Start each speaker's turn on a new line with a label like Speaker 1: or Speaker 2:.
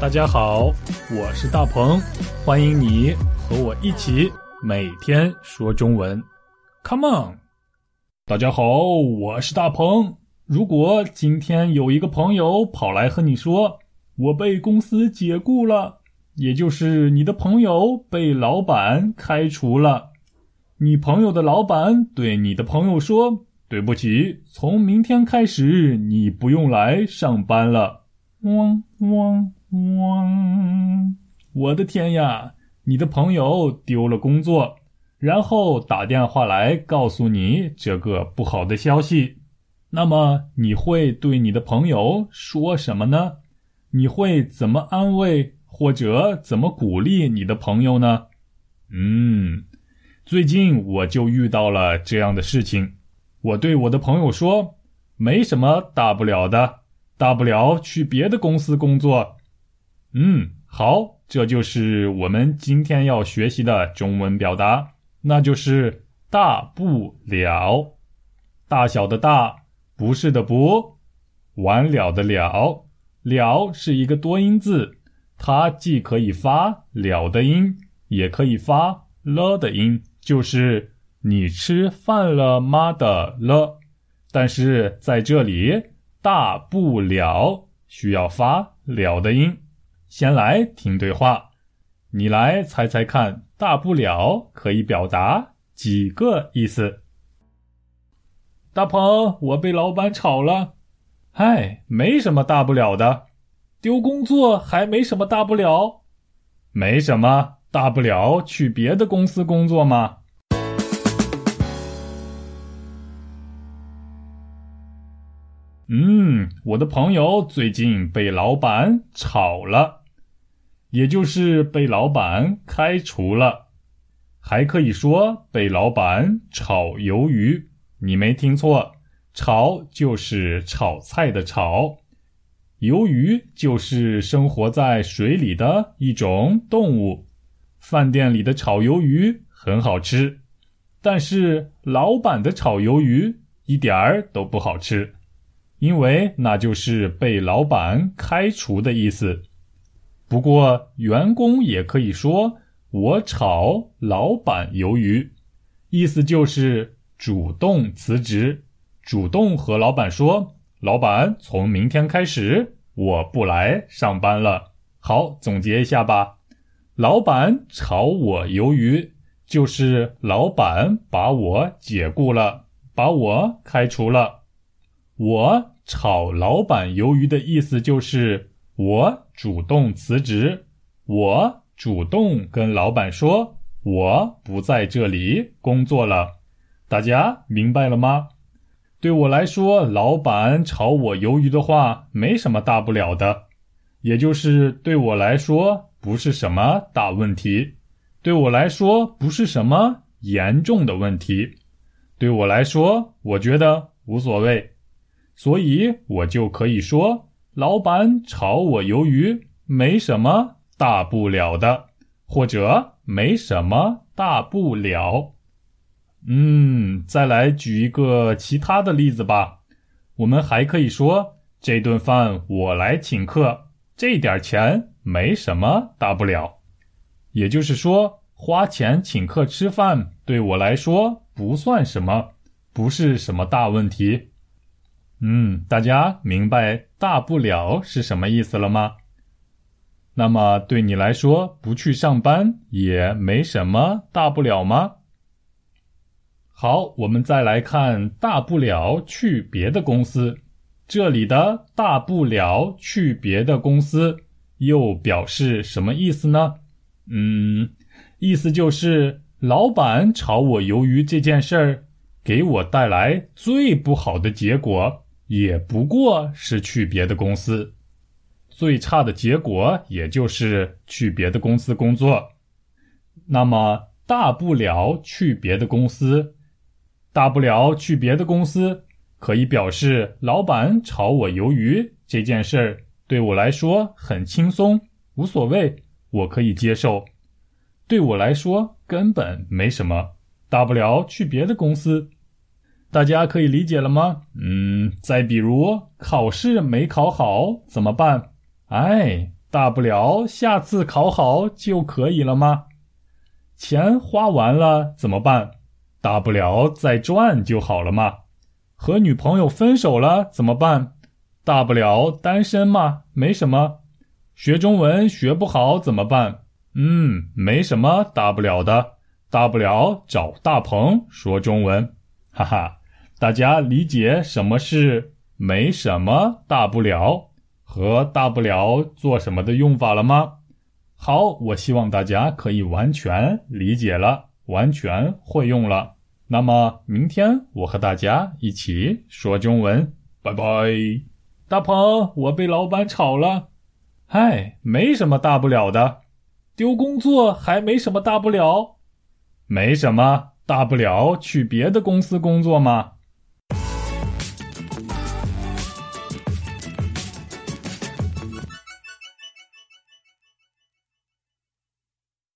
Speaker 1: 大家好，我是大鹏，欢迎你和我一起每天说中文。Come on！大家好，我是大鹏。如果今天有一个朋友跑来和你说我被公司解雇了，也就是你的朋友被老板开除了，你朋友的老板对你的朋友说：“对不起，从明天开始你不用来上班了。”汪汪。汪！我的天呀，你的朋友丢了工作，然后打电话来告诉你这个不好的消息，那么你会对你的朋友说什么呢？你会怎么安慰或者怎么鼓励你的朋友呢？嗯，最近我就遇到了这样的事情，我对我的朋友说：“没什么大不了的，大不了去别的公司工作。”嗯，好，这就是我们今天要学习的中文表达，那就是“大不了”。大小的“大”，不是的“不”，完了的“了”。了是一个多音字，它既可以发了的音，也可以发了的音，就是“你吃饭了吗”的了。但是在这里，“大不了”需要发了的音。先来听对话，你来猜猜看，大不了可以表达几个意思？大鹏，我被老板炒了，哎，没什么大不了的，丢工作还没什么大不了，没什么大不了，去别的公司工作吗？嗯，我的朋友最近被老板炒了。也就是被老板开除了，还可以说被老板炒鱿鱼。你没听错，炒就是炒菜的炒，鱿鱼就是生活在水里的一种动物。饭店里的炒鱿鱼很好吃，但是老板的炒鱿鱼一点儿都不好吃，因为那就是被老板开除的意思。不过，员工也可以说“我炒老板鱿鱼”，意思就是主动辞职，主动和老板说：“老板，从明天开始我不来上班了。”好，总结一下吧。老板炒我鱿鱼，就是老板把我解雇了，把我开除了。我炒老板鱿鱼的意思就是我。主动辞职，我主动跟老板说我不在这里工作了，大家明白了吗？对我来说，老板炒我鱿鱼的话没什么大不了的，也就是对我来说不是什么大问题，对我来说不是什么严重的问题，对我来说我觉得无所谓，所以我就可以说。老板炒我鱿鱼，没什么大不了的，或者没什么大不了。嗯，再来举一个其他的例子吧。我们还可以说，这顿饭我来请客，这点钱没什么大不了。也就是说，花钱请客吃饭对我来说不算什么，不是什么大问题。嗯，大家明白“大不了”是什么意思了吗？那么对你来说，不去上班也没什么大不了吗？好，我们再来看“大不了”去别的公司。这里的“大不了”去别的公司又表示什么意思呢？嗯，意思就是老板炒我鱿鱼这件事儿，给我带来最不好的结果。也不过是去别的公司，最差的结果也就是去别的公司工作。那么大不了去别的公司，大不了去别的公司，可以表示老板炒我鱿鱼这件事儿对我来说很轻松，无所谓，我可以接受。对我来说根本没什么，大不了去别的公司。大家可以理解了吗？嗯，再比如考试没考好怎么办？哎，大不了下次考好就可以了吗？钱花完了怎么办？大不了再赚就好了嘛。和女朋友分手了怎么办？大不了单身嘛，没什么。学中文学不好怎么办？嗯，没什么大不了的，大不了找大鹏说中文。哈哈，大家理解什么是没什么大不了和大不了做什么的用法了吗？好，我希望大家可以完全理解了，完全会用了。那么明天我和大家一起说中文，拜拜。大鹏，我被老板炒了，嗨，没什么大不了的，丢工作还没什么大不了，没什么大不了，去别的公司工作嘛？